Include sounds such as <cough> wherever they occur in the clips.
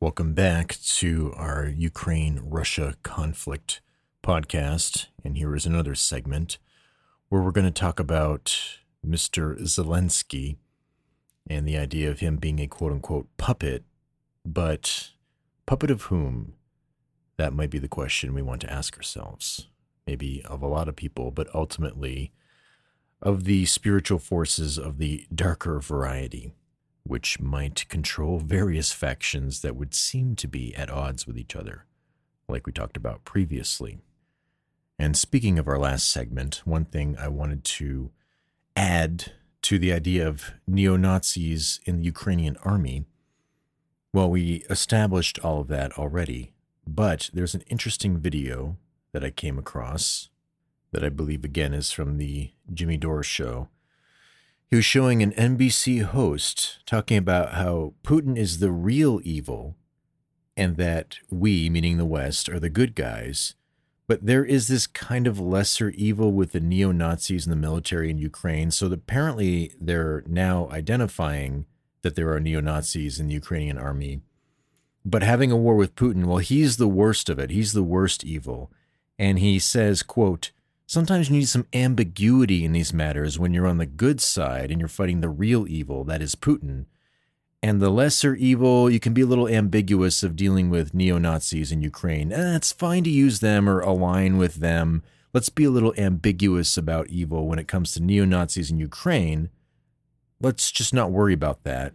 Welcome back to our Ukraine Russia conflict podcast. And here is another segment where we're going to talk about Mr. Zelensky and the idea of him being a quote unquote puppet. But puppet of whom? That might be the question we want to ask ourselves. Maybe of a lot of people, but ultimately of the spiritual forces of the darker variety, which might control various factions that would seem to be at odds with each other, like we talked about previously. And speaking of our last segment, one thing I wanted to add to the idea of neo Nazis in the Ukrainian army. Well, we established all of that already, but there's an interesting video that I came across that I believe again is from the Jimmy Dore show. He was showing an NBC host talking about how Putin is the real evil and that we, meaning the West, are the good guys. But there is this kind of lesser evil with the neo Nazis in the military in Ukraine. So apparently they're now identifying that there are neo Nazis in the Ukrainian army. But having a war with Putin, well, he's the worst of it. He's the worst evil. And he says, quote, Sometimes you need some ambiguity in these matters when you're on the good side and you're fighting the real evil, that is Putin. And the lesser evil, you can be a little ambiguous of dealing with neo Nazis in Ukraine. Eh, it's fine to use them or align with them. Let's be a little ambiguous about evil when it comes to neo Nazis in Ukraine. Let's just not worry about that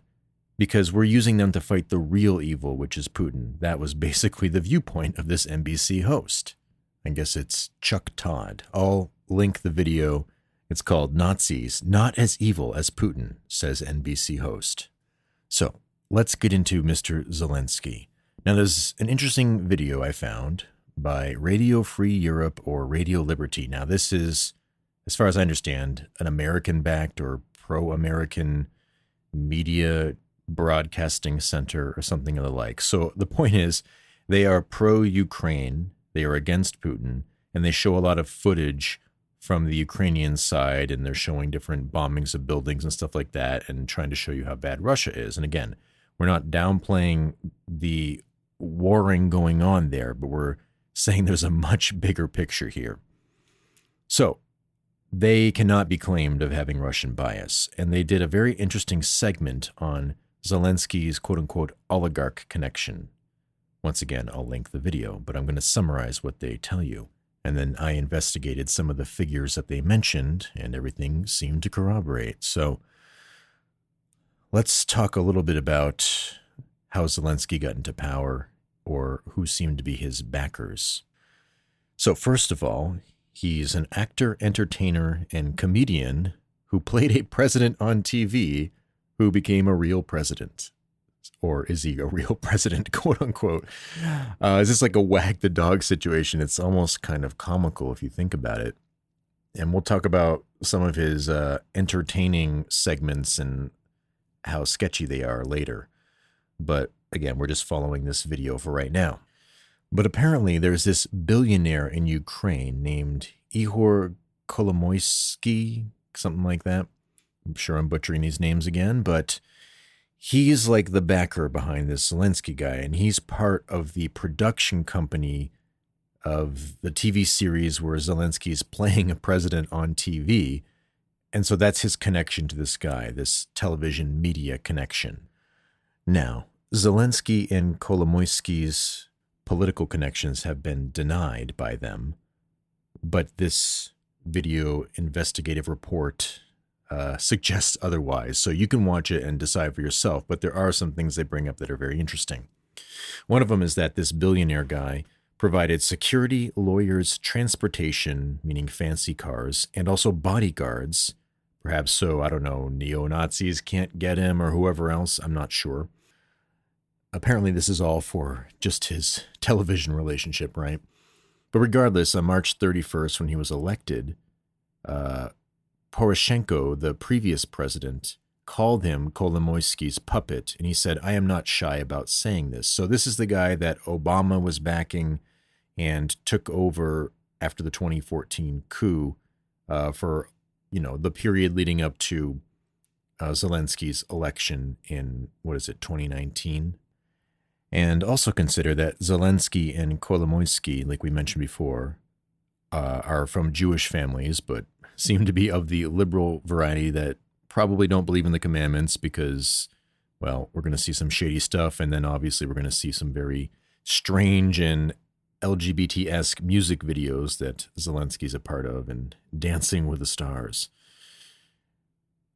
because we're using them to fight the real evil, which is Putin. That was basically the viewpoint of this NBC host. I guess it's Chuck Todd. I'll link the video. It's called Nazis Not as Evil as Putin, says NBC host. So let's get into Mr. Zelensky. Now, there's an interesting video I found by Radio Free Europe or Radio Liberty. Now, this is, as far as I understand, an American backed or pro American media broadcasting center or something of the like. So the point is, they are pro Ukraine they are against Putin, and they show a lot of footage from the Ukrainian side, and they're showing different bombings of buildings and stuff like that, and trying to show you how bad Russia is. And again, we're not downplaying the warring going on there, but we're <laughs> saying there's a much bigger picture here. So, they cannot be claimed of having Russian bias. And they did a very interesting segment on Zelensky's quote unquote oligarch connection once again, I'll link the video, but I'm going to summarize what they tell you. And then I investigated some of the figures that they mentioned, and everything seemed to corroborate. So let's talk a little bit about how Zelensky got into power or who seemed to be his backers. So, first of all, he's an actor, entertainer, and comedian who played a president on TV who became a real president or is he a <laughs> real president, quote unquote? Uh, is this like a wag the dog situation? It's almost kind of comical if you think about it. And we'll talk about some of his uh, entertaining segments and how sketchy they are later. But again, we're just following this video for right now. But apparently, there's this billionaire in Ukraine named Ihor Kolomoisky, something like that. I'm sure I'm butchering these names again, but he's like the backer behind this Zelensky guy, and he's part of the production company of the TV series where Zelensky's playing a president on TV. And so that's his connection to this guy, this television media connection. Now, Zelensky and Kolomoisky's political connections have been denied by them, but this video investigative report uh, suggests otherwise. So you can watch it and decide for yourself. But there are some things they bring up that are very interesting. One of them is that this billionaire guy provided security, lawyers, transportation, meaning fancy cars, and also bodyguards. Perhaps so, I don't know, neo Nazis can't get him or whoever else, I'm not sure. Apparently, this is all for just his <laughs> television relationship, right? But regardless, on March 31st, when he was elected, uh, Poroshenko, the previous president, called him Kolomoisky's puppet, and he said, I am not shy about saying this. So, this is the guy that Obama was backing and took over after the 2014 coup uh, for, you know, the period leading up to uh, Zelensky's election in, what is it, 2019? And also consider that Zelensky and Kolomoisky, like we mentioned before, uh, are from Jewish families, but seem to be of the liberal variety that probably don't believe in the commandments because, well, we're going to see some shady stuff. And then obviously we're going to see some very strange and LGBT esque music videos that Zelensky's a part of and Dancing with the Stars.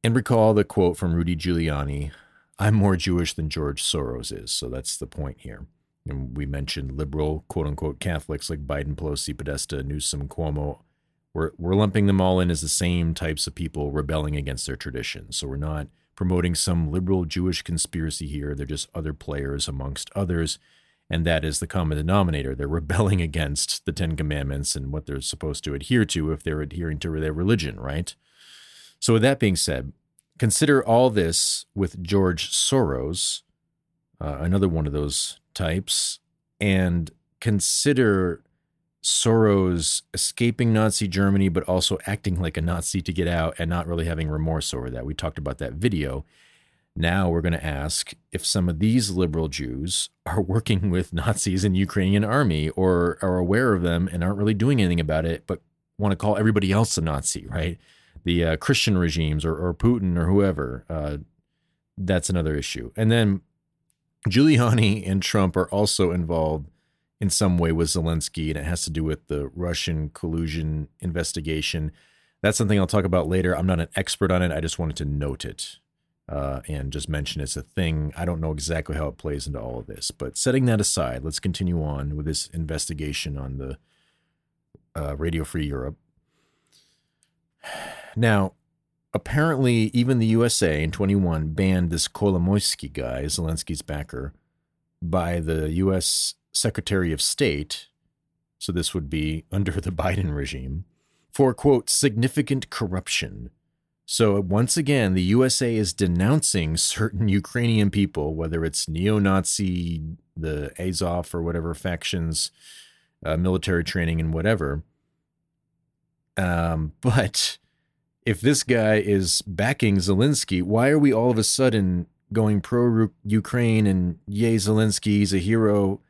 And recall the quote from Rudy Giuliani I'm more Jewish than George Soros is. So that's the point here. And we mentioned liberal, quote unquote, Catholics like Biden, Pelosi, Podesta, Newsom, Cuomo. We're, we're lumping them all in as the same types of people rebelling against their traditions. So we're not promoting some liberal Jewish conspiracy here. They're just other players amongst others. And that is the common denominator. They're <laughs> rebelling against the Ten Commandments and what they're supposed to adhere to if they're adhering to their religion, right? So, with that being said, consider all this with George Soros, uh, another one of those types, and consider Soros escaping Nazi Germany, but also acting like a Nazi to get out and not really having remorse over that. We talked about that video. Now we're going to ask if some of these liberal Jews are working with Nazis in the Ukrainian army or are aware of them and aren't really doing anything about it, but want to call everybody else a Nazi, right? the uh, Christian regimes or, or Putin or whoever. Uh, that's another issue. And then Giuliani and Trump are also involved in some way with Zelensky, and it has to do with the Russian collusion investigation. That's something I'll talk about later. I'm not an expert on it. I just wanted to note it uh, and just mention it's a thing. I don't know exactly how it plays into all of this, but setting that aside, let's continue on with this investigation on the uh, Radio Free Europe. <sighs> Now, apparently, even the USA in 21 banned this Kolomoisky guy, Zelensky's backer, by the U.S. Secretary of State. So this would be <laughs> under the Biden regime for, quote, significant corruption. So once again, the USA is denouncing certain <laughs> Ukrainian people, whether it's neo Nazi, the Azov, or whatever factions, uh, military training, and whatever. Um, but if this guy is backing Zelensky, why are we all of a sudden going pro Ukraine and yay, Zelensky, he's a hero?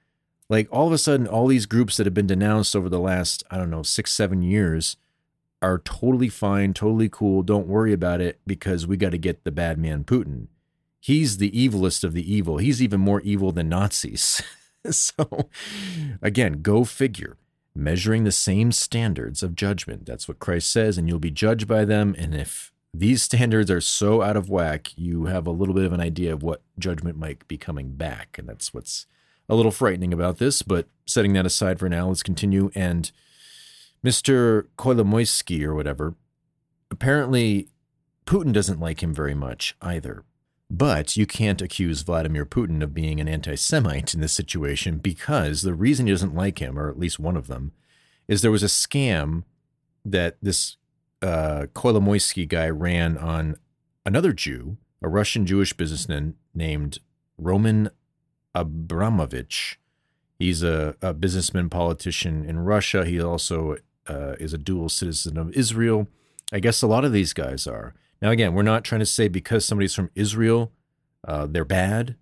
Like all of a sudden, all these groups that have been denounced over the last, I don't know, six, seven years are totally fine, totally cool. Don't worry about it because we got to get the bad man Putin. He's the evilest of the evil. He's even more evil than Nazis. <laughs> so, again, go figure measuring the same standards of judgment. That's what Christ says, and you'll be judged by them. And if these standards are so out of whack, you have a little bit of an idea of what judgment might be coming back. And that's what's a little frightening about this. But setting that aside for now, let's continue. And Mr. Kolomoisky or whatever, apparently Putin doesn't like him very much either. But you can't accuse Vladimir Putin of being an anti Semite in this situation because the reason he doesn't like him, or at least one of them, is there was a scam that this uh, Kolomoisky guy ran on another Jew, a Russian Jewish businessman named Roman Abramovich. He's a, a businessman, politician in Russia. He also uh, is a dual citizen of Israel. I guess a lot of these guys are. Now, again, we're not trying to say because somebody's from Israel, uh, they're bad.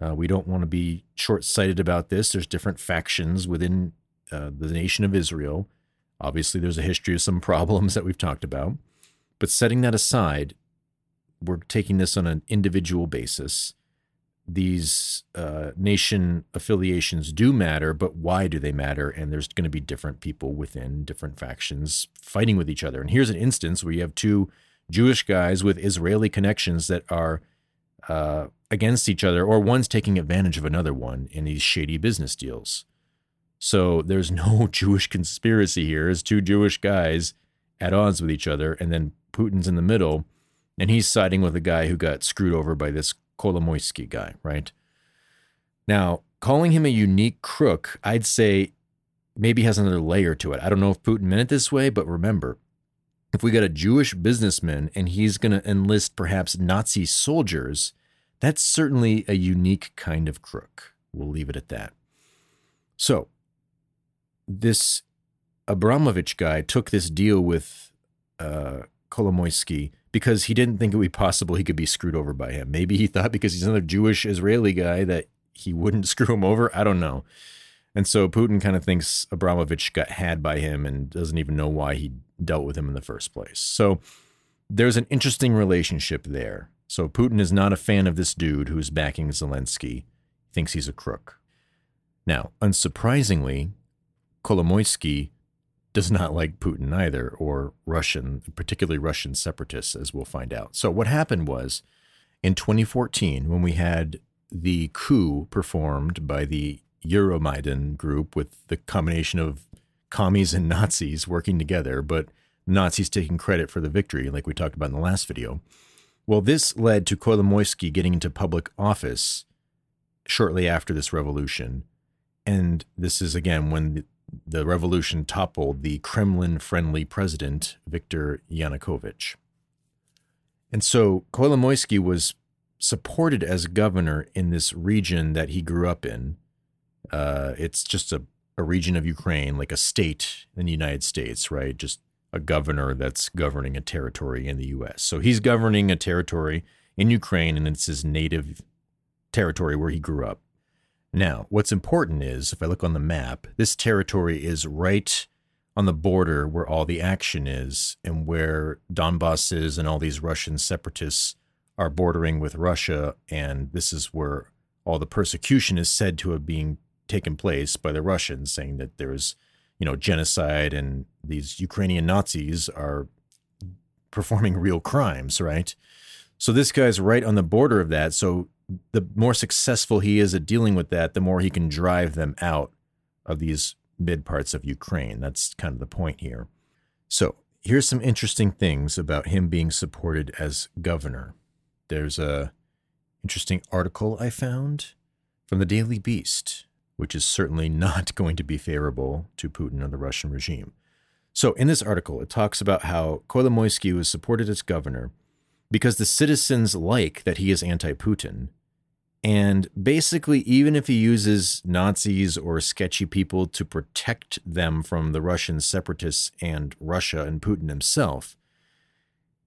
Uh, we don't want to be short sighted about this. There's different factions within uh, the nation of Israel. Obviously, there's a history of some <laughs> problems that we've talked about. But setting that aside, we're taking this on an individual basis. These uh, nation affiliations do matter, but why do they matter? And there's going to be different people within different factions fighting with each other. And here's an instance where you have two Jewish guys with Israeli connections that are uh, against each other, or one's taking advantage of another one in these shady business deals. So there's no <laughs> Jewish conspiracy here. It's two Jewish guys at odds with each other, and then Putin's in the middle, and he's siding with a guy who got screwed over by this Kolomoisky guy, right? Now, calling him a unique crook, I'd say maybe has another layer to it. I don't know if Putin meant it this way, but remember, if we got a Jewish businessman and he's going to enlist perhaps Nazi soldiers, that's certainly a unique kind of crook. We'll leave it at that. So, this Abramovich guy took this deal with uh, Kolomoisky because he didn't think it would be possible he could be screwed over by him. Maybe he thought because he's another Jewish Israeli guy that he wouldn't <laughs> screw him over. I don't know. And so Putin kind of thinks Abramovich got had by him and doesn't even know why he dealt with him in the first place. So there's an interesting relationship there. So Putin is not a fan of this dude who's backing Zelensky, thinks he's a crook. Now, unsurprisingly, Kolomoisky does not like Putin either, or Russian, particularly Russian separatists, as we'll find out. So, what happened was in 2014, when we had the coup performed by the Euromaidan group with the combination of commies and Nazis working together, but Nazis taking credit for the victory, like we talked about in the last video. Well, this led to Kolomoisky getting into public office shortly after this revolution. And this is again when the revolution toppled the Kremlin friendly president, Viktor Yanukovych. And so Kolomoisky was supported as governor in this region that he grew up in. Uh, it's just a, a region of Ukraine, like a state in the United States, right? Just a governor that's governing a territory in the US. So he's governing a territory in Ukraine, and it's his native territory where he grew up. Now, what's important is if I look on the map, this territory is right on the border where all the action is and where Donbass is and all these Russian separatists are bordering with Russia. And this is where all the persecution is said to have been taken place by the Russians, saying that there's, you know, genocide and these Ukrainian Nazis are performing real crimes, right? So this guy's right on the border of that. So the more successful he is at dealing with that, the more he can drive them out of these mid parts of Ukraine. That's kind of the point here. So, here's some interesting things about him being supported as governor. There's a interesting article I found from the Daily Beast, which is certainly <laughs> not going to be favorable to Putin and the Russian regime. So, in this article, it talks about how Kolomoisky was supported as governor because the citizens like that he is anti Putin. And basically, even if he uses Nazis or sketchy people to protect them from the Russian separatists and Russia and Putin himself,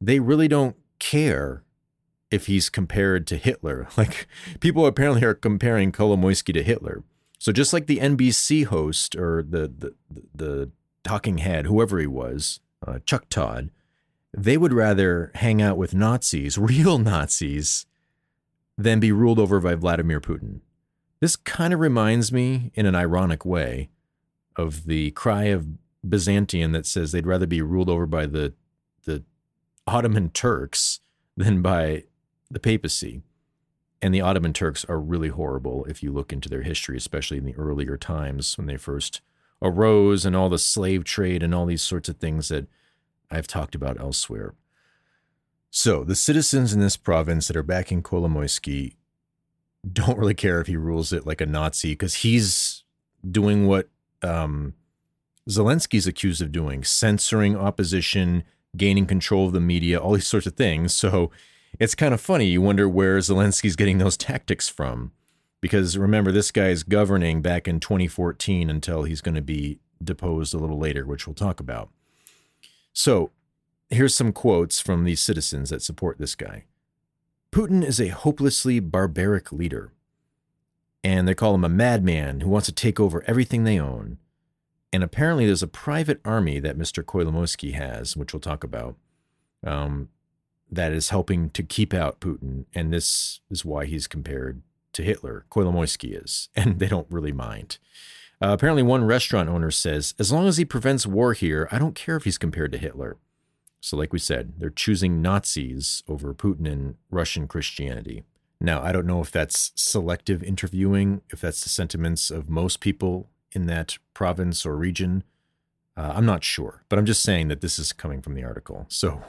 they really don't care if he's compared to Hitler. <laughs> Like, people apparently are comparing Kolomoisky to Hitler. So, just like the NBC host or the, the, the talking head, whoever he was, uh, Chuck Todd, they would rather hang out with Nazis, <laughs> real Nazis, than be ruled over by Vladimir Putin. This kind of reminds me, in an ironic way, of the cry of Byzantium that says they'd rather be ruled over by the, the Ottoman Turks than by the papacy. And the Ottoman Turks are really horrible if you look into their history, especially in the earlier times when they first arose and all the slave trade and all these sorts of things that I've talked about elsewhere. So, the citizens in this province that are backing Kolomoisky don't really care if he rules it like a Nazi because he's doing what um, Zelensky's accused of doing censoring opposition, gaining control of the media, all these sorts of things. So, it's kind of funny. You wonder where Zelensky's getting those tactics from. Because remember, this guy is governing back in 2014 until he's going to be deposed a little later, which we'll talk about. So, here's some quotes from these citizens that support this guy Putin is a hopelessly barbaric leader. And they call him a madman who wants to take over everything they own. And apparently, there's a private army that Mr. Kolomoisky has, which we'll talk about, um, that is helping to keep out Putin. And this is why he's compared to Hitler. Kolomoisky is, <laughs> and they don't really mind. Uh, apparently, one restaurant owner says, as long as he prevents war here, I don't care if he's compared to Hitler. So, like we said, they're choosing Nazis over Putin and Russian Christianity. Now, I don't know if that's selective interviewing, if that's the sentiments of most people in that province or region. Uh, I'm not sure, but I'm just saying that this is coming from the article. <laughs> So,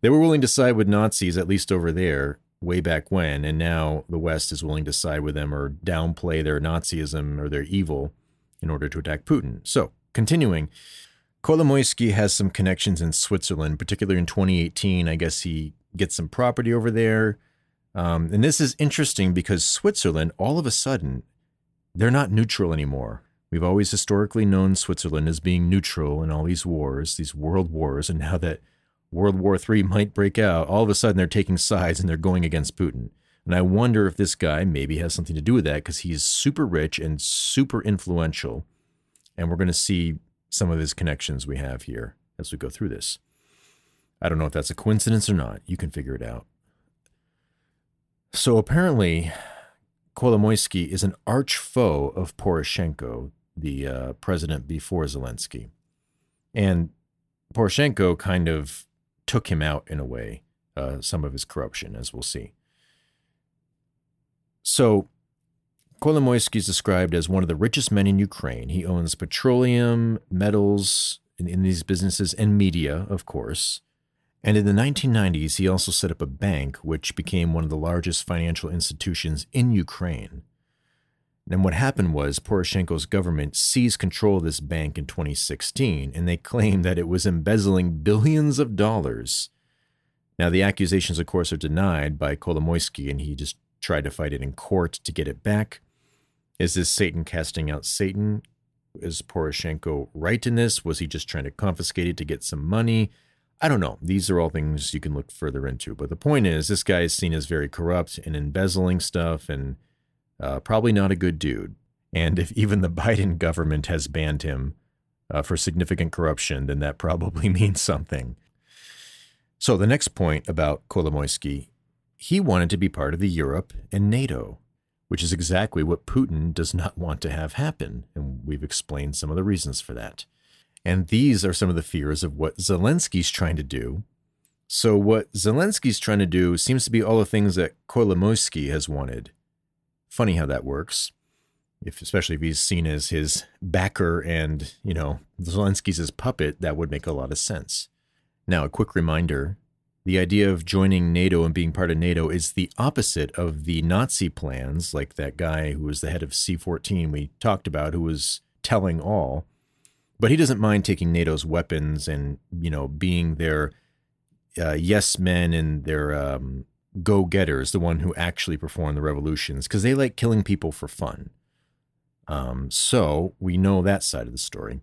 they were willing to side with Nazis, at least over there, way back when, and now the West is willing to side with them or downplay their Nazism or their evil in order to attack Putin. So, continuing, Kolomoisky has some connections in Switzerland, particularly in 2018. I guess he gets some property over there. Um, and this is interesting because Switzerland, all of a sudden, they're not neutral anymore. We've always historically known Switzerland as being neutral in all these wars, these world wars, and now that World War III might break out, all of a sudden they're taking sides and they're going against Putin. And I wonder if this guy maybe has something to do with that because he's super rich and super influential. And we're going to see some of his connections we have here as we go through this. I don't know if that's a coincidence or not. You can figure it out. So apparently, Kolomoisky is an arch foe of Poroshenko, the uh, president before Zelensky. And Poroshenko kind of took him out in a way, uh, some of his corruption, as we'll see. So, Kolomoisky is described as one of the richest men in Ukraine. He owns petroleum, metals in, in these businesses, and media, of course. And in the 1990s, he also set up a bank, which became one of the largest financial institutions in Ukraine. And what happened was Poroshenko's government seized control of this bank in 2016, and they claimed that it was embezzling billions of dollars. Now, the accusations, of course, are denied by Kolomoisky, and he just tried to fight it in court to get it back. Is this Satan casting out Satan? Is Poroshenko right in this? Was he just trying to confiscate it to get some money? I don't know. These are all things you can look further into. But the point is, this guy is seen as very corrupt and embezzling stuff and uh, probably not a good dude. And if even the <laughs> Biden government has banned him uh, for significant corruption, then that <laughs> probably means something. So the next point about Kolomoisky, he wanted to be part of the Europe and NATO, which is exactly what Putin does not want to have happen. And we've explained some of the reasons for that. And these are some of the fears of what Zelensky's trying to do. So, what Zelensky's trying to do seems to be all the things that Kolomoisky has wanted Funny how that works. If, especially if he's seen as his backer and, you know, Zelensky's his puppet, that would make a lot of sense. Now, a quick reminder the idea of joining NATO and being part of NATO is the opposite of the Nazi plans, like that guy who was the head of C 14 we talked about, who was telling all. But he doesn't mind taking NATO's weapons and, you know, being their uh, yes men and their um, go getters, the one who actually perform the revolutions, because they like killing people for fun. Um, so we know that side of the story.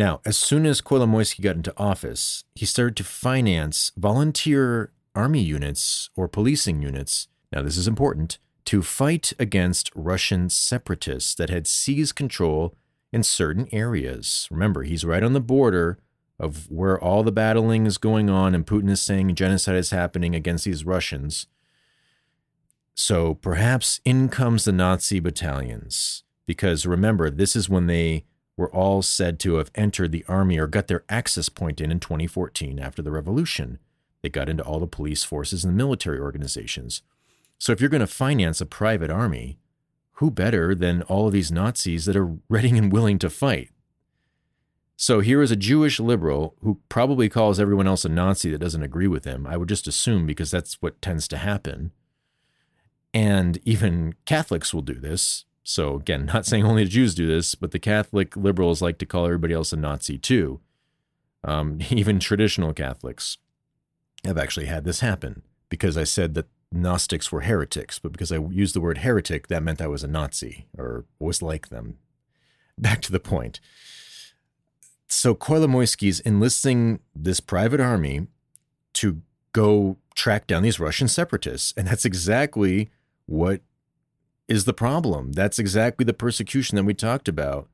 Now, as soon as Kolomoisky got into office, he started to finance volunteer army units or policing units. Now, this is important to fight against Russian separatists that had seized control in certain areas. Remember, he's right on the border of where all the battling is going on and Putin is saying genocide is happening against these Russians. So perhaps in comes the Nazi battalions. Because remember, this is when they were all said to have entered the army or got their access point in in 2014 after the revolution. They got into all the police forces and the military organizations. So if you're going to finance a private army, who better than all of these Nazis that are ready and willing to fight? So here is a Jewish liberal who probably calls everyone else a Nazi that doesn't agree with him. I would just assume because that's what tends to happen. And even Catholics will do this. So again, <laughs> not saying only the Jews do this, but the Catholic liberals like to call everybody else a Nazi too. Um, <laughs> even traditional Catholics have actually had this happen because I said that Gnostics were heretics, but because I used the word heretic, that meant I was a Nazi or was like them. <laughs> Back to the point so Kolomoisky's enlisting this private army to go track down these Russian separatists. And that's exactly what is the problem. That's exactly the persecution that we talked about.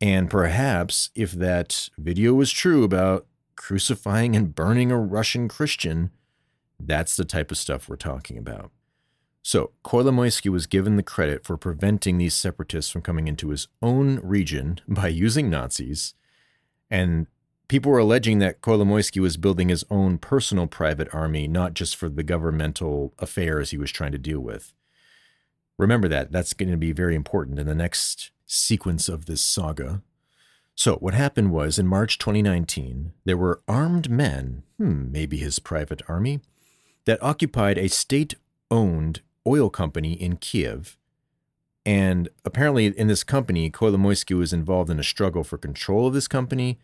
And perhaps if that video was true about crucifying and burning a Russian Christian, that's the type of stuff we're talking about. So, Kolomoisky was given the credit for preventing these separatists from coming into his own region <laughs> by using Nazis and people were alleging that Kolomoisky was building his own personal private army, not just for the governmental affairs he was trying to deal with. Remember that. That's going to be very important in the next sequence of this saga. So, what happened was in March 2019, there were armed men, hmm, maybe his private army, that occupied a state owned oil company in Kiev. And apparently, in this company, Kolomoisky was involved in a struggle for control of this company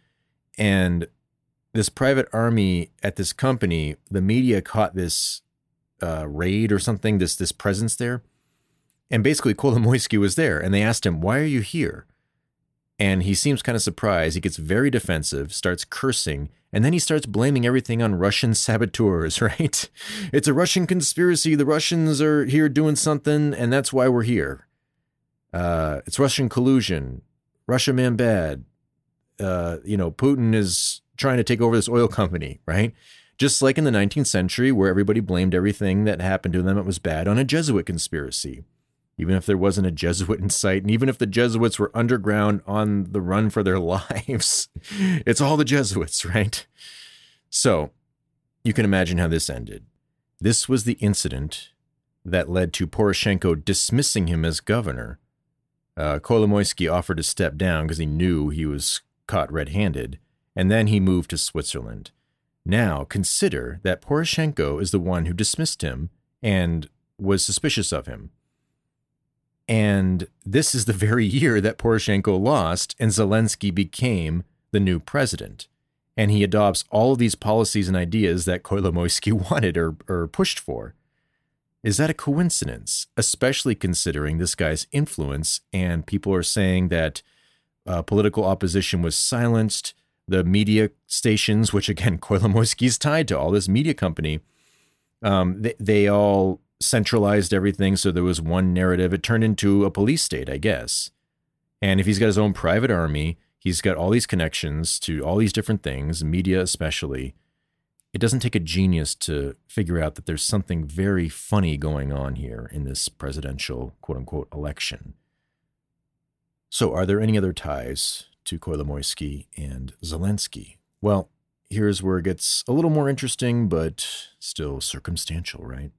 and this private army at this company, the media caught this uh, raid or something, this this presence there, and basically Kolomoisky was there, and they asked him, "Why are you here?" And he seems kind of surprised. He gets very defensive, starts cursing, and then he starts blaming everything on Russian saboteurs, <laughs> right? It's a Russian conspiracy. The Russians are here doing something, and that's why we're here. Uh, it's Russian collusion. Russia man bad. Uh, you know, Putin is trying to take over this oil <laughs> company, right? Just like in the 19th century, where everybody blamed everything that happened to them that was bad on a Jesuit conspiracy even if there wasn't a Jesuit in sight, and even if the Jesuits were underground on the run for their <laughs> lives. it's all the Jesuits, right? So you can imagine how this ended. This was the incident that led to Poroshenko dismissing him as governor. Uh, Kolomoisky offered to step down because he knew he was caught red handed, and then he moved to Switzerland. Now consider that Poroshenko is the one who dismissed him and was suspicious of him. And this is the very year that Poroshenko lost and Zelensky became the new president. And he adopts all of these policies and ideas that Kolomoisky <laughs> wanted or, or pushed for. Is that a coincidence, especially considering this guy's influence? And people are saying that uh, political opposition was silenced. The media stations, which again, <laughs> Kolomoisky's tied to all this media company, um, they, they all centralized everything so there was one narrative. It turned into a police state, I guess. And if he's got his own private army, he's got all these connections to all these different things, media especially. It doesn't take a genius to figure out that there's something very funny going on here in this presidential quote unquote election. So, are there any other ties to Kolomoisky and Zelensky? Well, here's where it gets a little more interesting, but still circumstantial, right?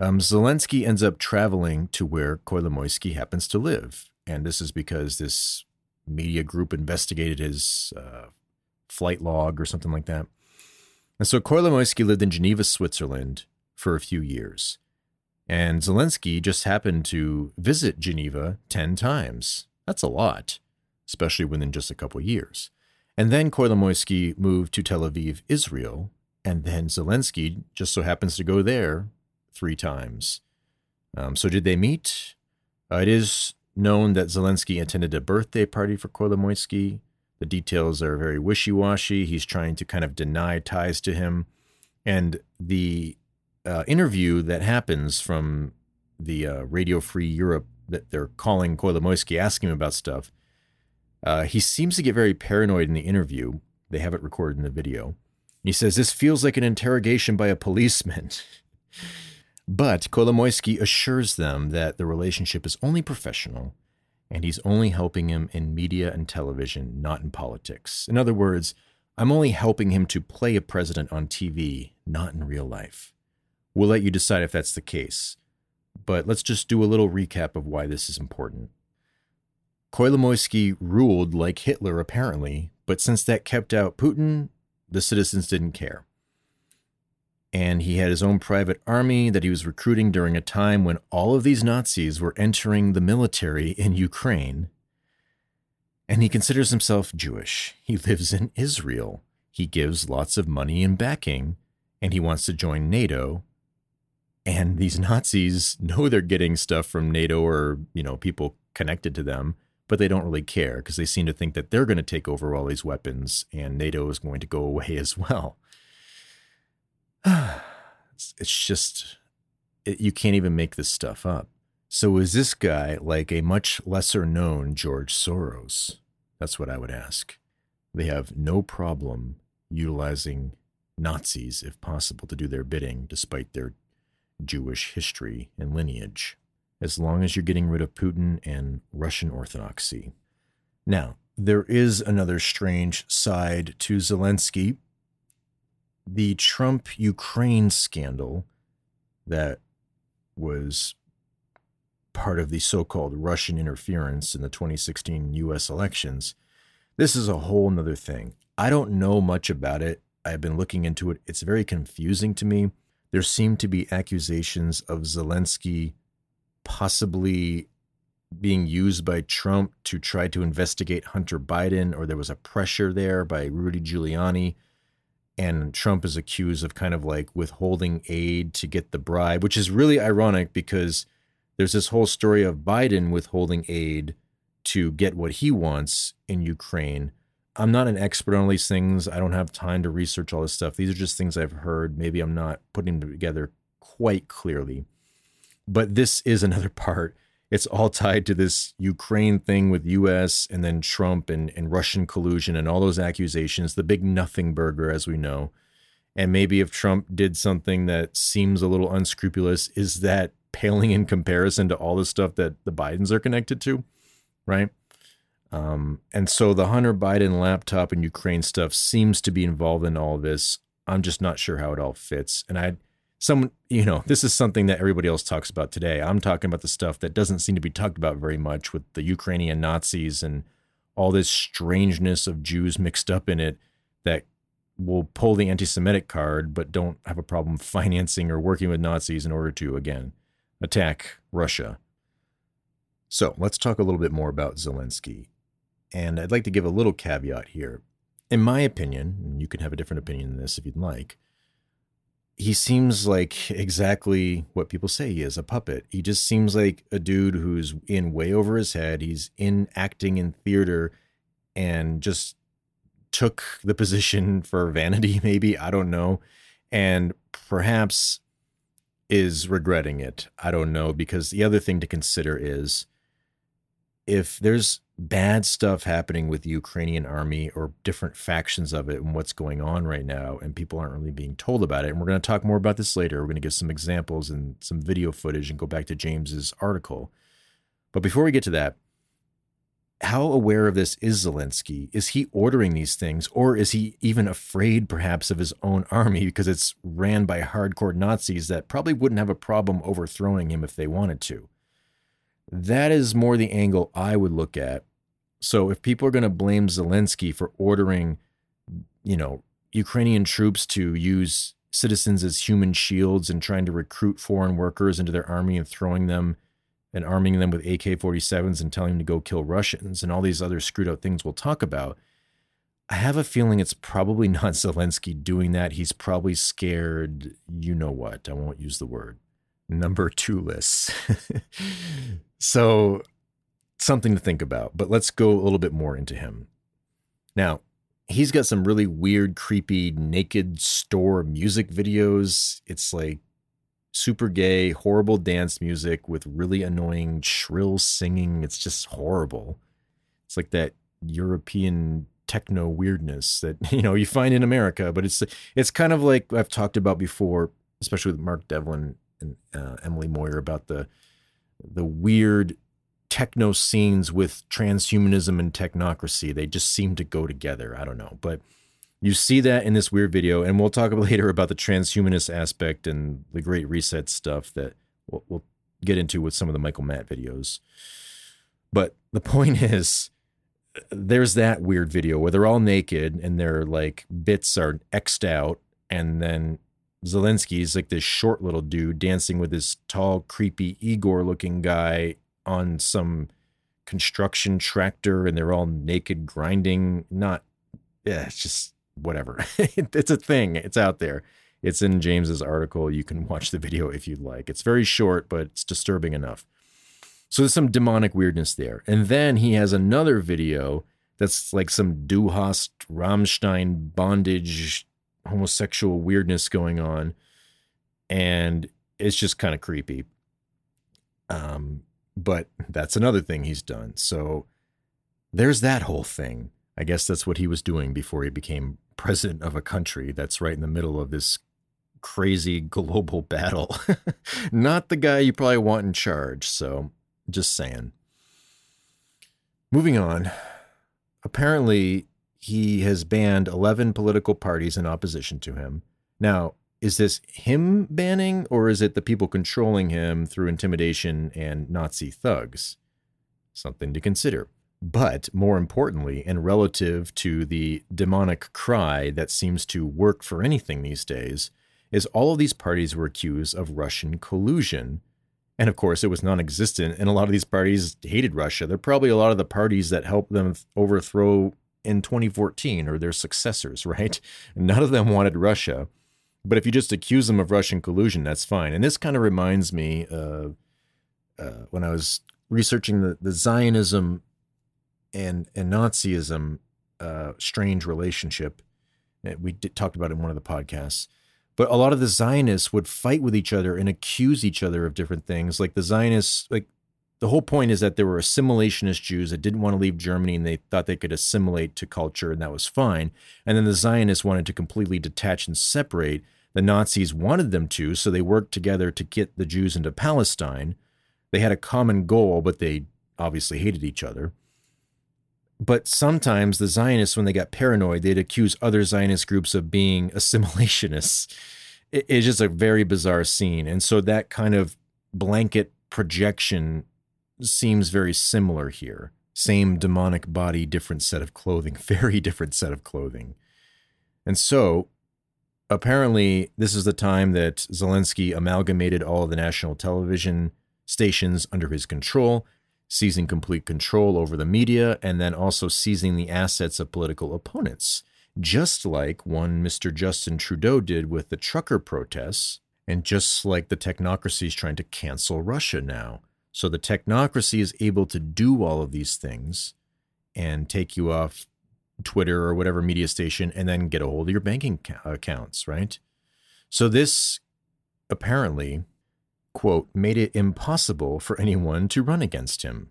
Um, Zelensky ends up traveling to where Kolomoisky happens to live. And this is because this media group investigated his uh, flight log or something like that. And so Kolomoisky lived in Geneva, Switzerland for a few years. And Zelensky just happened to visit Geneva 10 times. That's a lot, especially within just a couple years. And then Kolomoisky moved to Tel Aviv, Israel. And then Zelensky just so happens to go there three times. Um, so, did they meet? Uh, it is known that Zelensky attended a birthday party for Kolomoisky. The details are very wishy washy. He's trying to kind of deny ties to him. And the uh, interview that happens from the uh, Radio Free Europe that they're calling Kolomoisky, asking him about stuff, uh, he seems to get very paranoid in the interview. They have it recorded in the video. He says, This feels like an interrogation by a policeman. <laughs> But Kolomoisky assures them that the relationship is only professional and he's only helping him in media and television, not in politics. In other words, I'm only helping him to play a president on TV, not in real life. We'll let you decide if that's the case. But let's just do a little recap of why this is important. Kolomoisky ruled like Hitler, apparently, but since that kept out Putin, the citizens didn't care and he had his own private army that he was recruiting during a time when all of these Nazis were entering the military in Ukraine. And he considers himself Jewish. He <laughs> lives in Israel. He gives lots of money and backing, and he wants to join NATO. And these <laughs> Nazis know they're getting stuff from NATO or, you know, people connected to them, but they don't really care because they seem to think that they're going to take over all these weapons and NATO is going to go <laughs> away as well. It's, <sighs> it's just, it, you can't even make this stuff up. So is this guy like a much lesser known George Soros? That's what I would ask. They have no problem utilizing Nazis, if possible, to do their bidding, despite their Jewish history and lineage, as long as you're getting rid of Putin and Russian Orthodoxy. Now, there is another strange side to Zelensky the Trump Ukraine scandal that was part of the so called Russian interference in the 2016 US elections, this is a whole nother thing. I don't know much about it. I've been looking into it. It's very confusing to me. There seem to be accusations of Zelensky possibly being used by Trump to try to investigate Hunter Biden, or there was a pressure there by Rudy Giuliani and Trump is accused of kind of like withholding aid to get the bribe, which is really ironic because there's this whole story of Biden withholding aid to get what he wants in Ukraine. I'm not an expert on all these things. I don't have time to research all this stuff. These are just things I've heard. Maybe I'm not putting them together quite clearly. But this is another <laughs> part. It's all tied to this Ukraine thing with US and then Trump and, and Russian collusion and all those accusations, the big nothing burger, as we know. And maybe if Trump did something that seems a little unscrupulous, is that paling in comparison to all the stuff that the Bidens are connected to? Right. Um, and so the Hunter Biden laptop and Ukraine stuff seems to be involved in all this. I'm just not sure how it all fits. And I, some, you know, this is something that everybody else talks about today. I'm talking about the stuff that doesn't seem to be talked about very much with the Ukrainian Nazis and all this strangeness of Jews mixed up in it that will pull the anti Semitic card, but don't have a problem <laughs> financing or working with Nazis in order to, again, attack Russia. So let's talk a little bit more about Zelensky. And I'd like to give a little caveat here. In my opinion, and you can have a different opinion than this if you'd like, he seems like exactly what people say he is a puppet. He just seems like a dude who's in way over his head. He's in acting in theater and just took the <laughs> position for vanity, <laughs> maybe. I don't know. And perhaps is regretting it. I don't know. Because the other thing to consider is if there's bad stuff happening with the Ukrainian army or different factions of it and what's going on right now, and people aren't really being told about it. And we're going to talk more about this later. We're going to give some examples and some video footage and go back to James's article. But before we get to that, how aware of this is Zelensky? Is he ordering these things, or is he even afraid perhaps of his own <laughs> army because it's ran by hardcore Nazis that probably wouldn't have a problem overthrowing him if they wanted to? That is more the angle I would look at. So if people are going to blame Zelensky for ordering, you know, Ukrainian troops to use citizens as human shields and trying to recruit foreign workers into their army and throwing them and arming them with AK 47s and telling them to go kill Russians and all these other screwed up things we'll talk about. I have a feeling it's probably <laughs> not Zelensky doing that. He's probably scared, you know what? I won't use the word. Number two lists. <laughs> so, something to think about, but let's go a little bit more into him. Now, he's got some really weird, creepy, naked store music videos. It's like super gay, horrible dance music with really annoying, shrill singing. It's just horrible. It's like that European techno weirdness that <laughs> you know you find in America, but it's it's kind of like I've talked about before, especially with Mark Devlin and uh, Emily Moyer about the the weird techno scenes with transhumanism and technocracy. They just seem to go together. I don't know, but you see that in this weird video, and we'll talk <laughs> later about the transhumanist aspect and the Great Reset stuff that we'll, we'll get into with some of the Michael Matt videos. But the <laughs> point is, there's that weird video where they're all naked and their like bits are xed out, and then Zelensky's like this short little dude dancing with this tall, creepy Igor looking guy on some construction tractor, and they're all naked grinding. Not, yeah, it's just whatever. <laughs> it's a thing. It's out there. It's in James's article. You can watch the video if you'd like. It's very short, but it's disturbing enough. So there's some demonic weirdness there. And then he has another video that's like some Du Hast Rammstein bondage homosexual weirdness going on. And it's just kind of creepy. Um, but that's another thing he's done. So there's that whole thing. I guess that's what he was doing before he became <laughs> president of a country that's right in the middle of this crazy <laughs> global battle. <laughs> Not the guy you probably want in charge. So just saying. Moving on. Apparently, he has banned 11 political parties in opposition to him. Now, is this him banning, or is it the people controlling him through intimidation and Nazi thugs? Something to consider. But more importantly, and relative to the demonic cry that seems to work for anything these days, is all of these parties were accused of Russian collusion. And of course, it was non existent, and a lot of these parties hated Russia. They're probably a lot of the parties that helped them overthrow in 2014 or their successors, <laughs> right? None of them wanted Russia. But if you just accuse them of Russian collusion, that's fine. And this kind of reminds me uh, uh, when I was researching the, the Zionism and and Nazism, uh, strange relationship. We did, talked about it in one of the podcasts. But a lot of the Zionists would fight with each other and accuse each other of different things. Like the Zionists, like the whole point is that there were assimilationist Jews that didn't want to leave Germany and they thought they could assimilate to culture and that was fine. And then the Zionists wanted to completely detach and separate. The Nazis wanted them to, so they worked together to get the Jews into Palestine. They had a common goal, but they obviously hated each other. But sometimes the Zionists, when they got paranoid, they'd accuse other Zionist groups of being <laughs> assimilationists. It's just a very bizarre scene. And so that kind of blanket projection seems very similar here. Same demonic body, different set of clothing, <laughs> very different set of clothing. And so apparently, this is the time that Zelensky amalgamated all the national television stations under his control seizing complete control over the media, and then also seizing the assets of political opponents, just like one Mr. Justin Trudeau did with the trucker protests, and just like the technocracy is trying to cancel Russia now. So the technocracy is able to do all of these things and take you off Twitter or whatever media station and then get a hold of your banking accounts, right? So this apparently quote, made it impossible for anyone to run against him.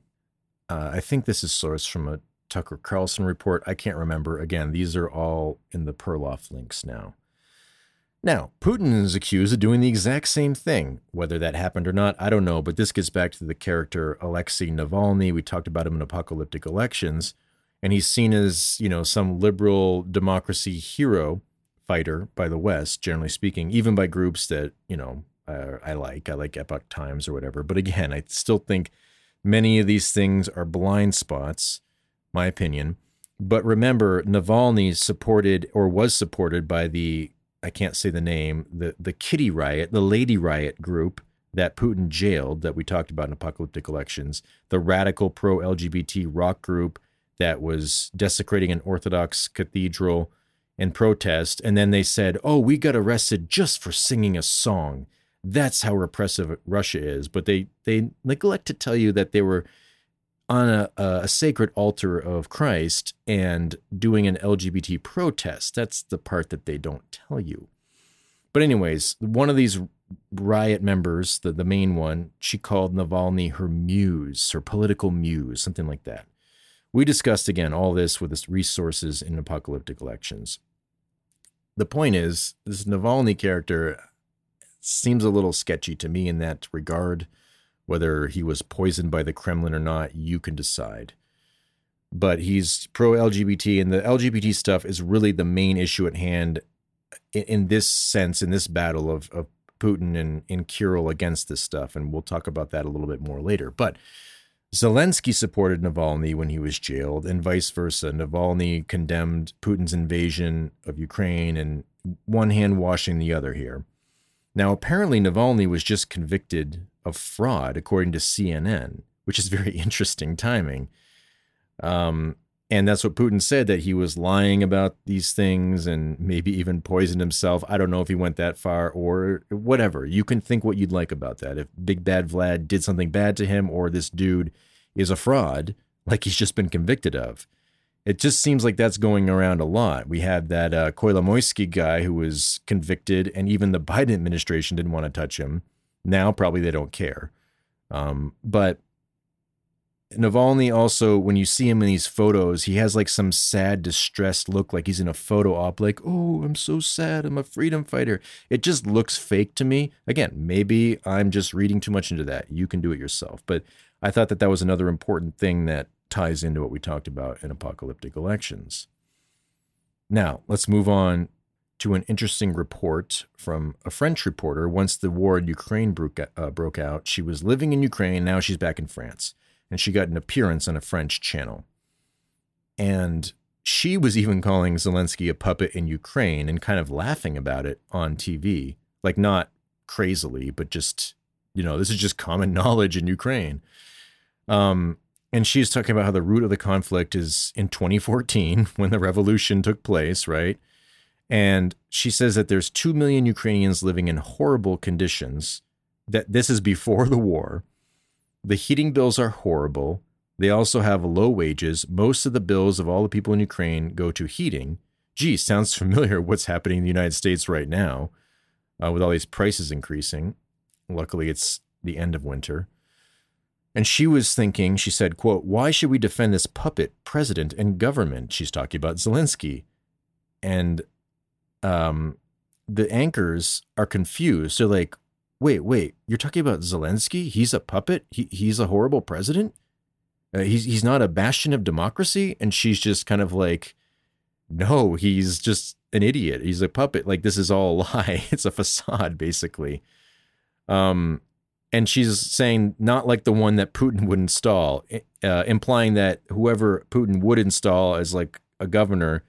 Uh, I think this is sourced from a Tucker Carlson report. I can't remember. Again, these are all in the Perloff links now. Now, Putin is accused of doing the exact same thing. Whether that happened or not, I don't know, but this gets back to the character Alexei Navalny. We talked about him in Apocalyptic Elections, and he's seen as, you know, some liberal democracy hero fighter by the West, generally speaking, even by groups that, you know, uh, I like. I like Epoch Times or whatever. But again, I still think many of these things are blind spots, my opinion. But remember, Navalny supported or was supported by the I can't say the name the the Kitty Riot, the Lady Riot group that Putin jailed that we talked about in apocalyptic elections, the radical pro LGBT rock group that was desecrating an Orthodox cathedral in protest, and then they said, "Oh, we got arrested just for singing a song." That's how repressive Russia is. But they they neglect to tell you that they were on a, a sacred altar of Christ and doing an LGBT protest. That's the part that they don't tell you. But anyways, one of these riot members, the, the main one, she called Navalny her muse, her political muse, something like that. We discussed again all this with this resources in apocalyptic elections. The point is, this Navalny character, seems a little sketchy to me in that regard. Whether he was poisoned by the Kremlin or not, you can decide. But he's pro LGBT, and the LGBT stuff is really the main issue at hand in, in this sense, in this battle of, of Putin and, and Kirill against this stuff. And we'll talk about that a little bit more later. But Zelensky supported Navalny when he was jailed, and vice versa. Navalny condemned Putin's invasion of Ukraine and one hand washing the other here. Now, apparently, Navalny was just convicted of fraud, according to CNN, which is very <laughs> interesting timing. Um, and that's what Putin said that he was lying about these things and maybe even poisoned himself. I don't know if he went that far or whatever. You can think what you'd like about that. If Big Bad Vlad did something bad to him or this dude is a fraud, like he's just been convicted of it just seems like that's going around a lot. We had that uh, Kolomoisky guy who was convicted, and even the Biden administration didn't want to touch him. Now, probably they don't care. Um, but Navalny also, when you see him in these photos, he has like some sad, distressed look, like he's in a photo op, like, oh, I'm so sad. I'm a freedom fighter. It just looks fake to me. Again, maybe I'm just reading too much into that. You can do it yourself. But I thought that that was another important thing that ties into what we talked about in apocalyptic elections. Now, let's move on to an interesting report from a French reporter. Once the war in Ukraine broke, uh, broke out, she was living in Ukraine. Now she's back in France, and she got an appearance on a French channel. And she was even calling Zelensky a puppet in Ukraine and kind of laughing about it on TV. Like, not crazily, but just, you know, this is just common <laughs> knowledge in Ukraine. Um, and she's talking about how the root of the conflict is in 2014 <laughs> when the revolution took place, right? And she says that there's 2 million Ukrainians living in horrible conditions, that this is before the war. The heating bills are horrible. They also have low wages. Most of the bills of all the people in Ukraine go to heating. Gee, sounds <laughs> familiar what's happening in the United States right now uh, with all these prices increasing. Luckily, it's the end of winter. And she was thinking, she said, quote, why should we defend this puppet president and government? She's talking about Zelensky. And um, the anchors are confused. They're like, wait, wait, you're talking about Zelensky? He's a puppet? He, he's a horrible president? Uh, he's, he's not a bastion of democracy? And she's just kind of like, no, he's just an idiot. He's a puppet. Like, this is all a <laughs> lie. It's a facade, basically. Um, and she's saying not like the one that Putin would install, uh, implying that whoever Putin would install as like a governor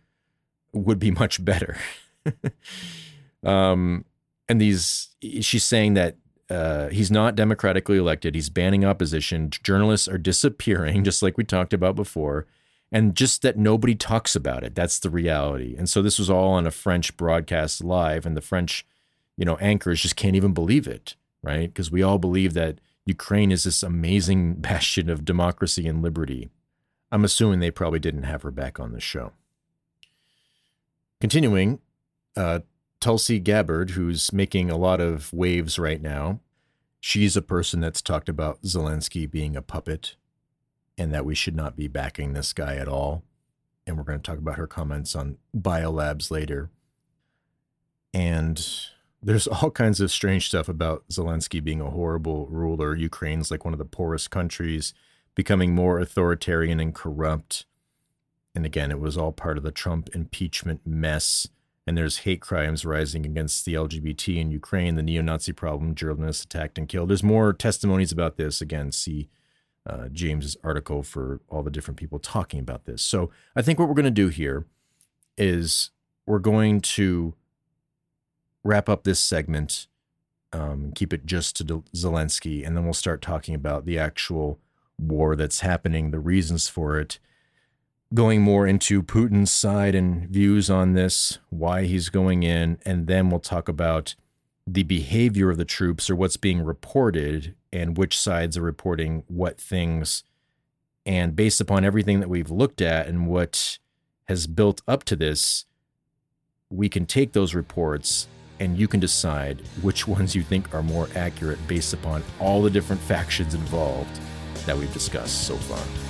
would be much better. <laughs> <laughs> um, and these, she's saying that uh, he's not democratically elected. He's banning opposition. Journalists are disappearing, <laughs> just like we talked about before, and just that nobody talks about it. That's the reality. And so this was all on a French broadcast live, and the French, you know, anchors just can't even believe it right? Because we all believe that Ukraine is this amazing <laughs> bastion of democracy and liberty. I'm assuming they probably didn't have her back on the show. Continuing, uh, Tulsi Gabbard, who's making a lot of waves right now, she's a person that's talked about Zelensky being a puppet and that we should not be backing this guy at all. And we're going to talk about her comments on biolabs later. And there's <laughs> all kinds of strange stuff about Zelensky being a horrible ruler. Ukraine's like one of the poorest countries, becoming more authoritarian and corrupt. And again, it was all part of the Trump impeachment mess. And there's hate crimes rising against the LGBT in Ukraine, the neo Nazi problem, journalists attacked and killed. There's more testimonies about this. Again, see uh, James's article for all the different people talking about this. So I think what we're going to do here is we're going to wrap up this segment, um, keep it just to Zelensky, and then we'll start talking about the actual war that's happening, the reasons for it, going more into Putin's side and views on this, why he's going in, and then we'll talk about the behavior of the troops or what's being reported and which sides are reporting what things. And based upon everything that we've looked at and what has built up to this, we can take those reports and you can decide which ones you think are more accurate based upon all the different factions involved that we've discussed so far.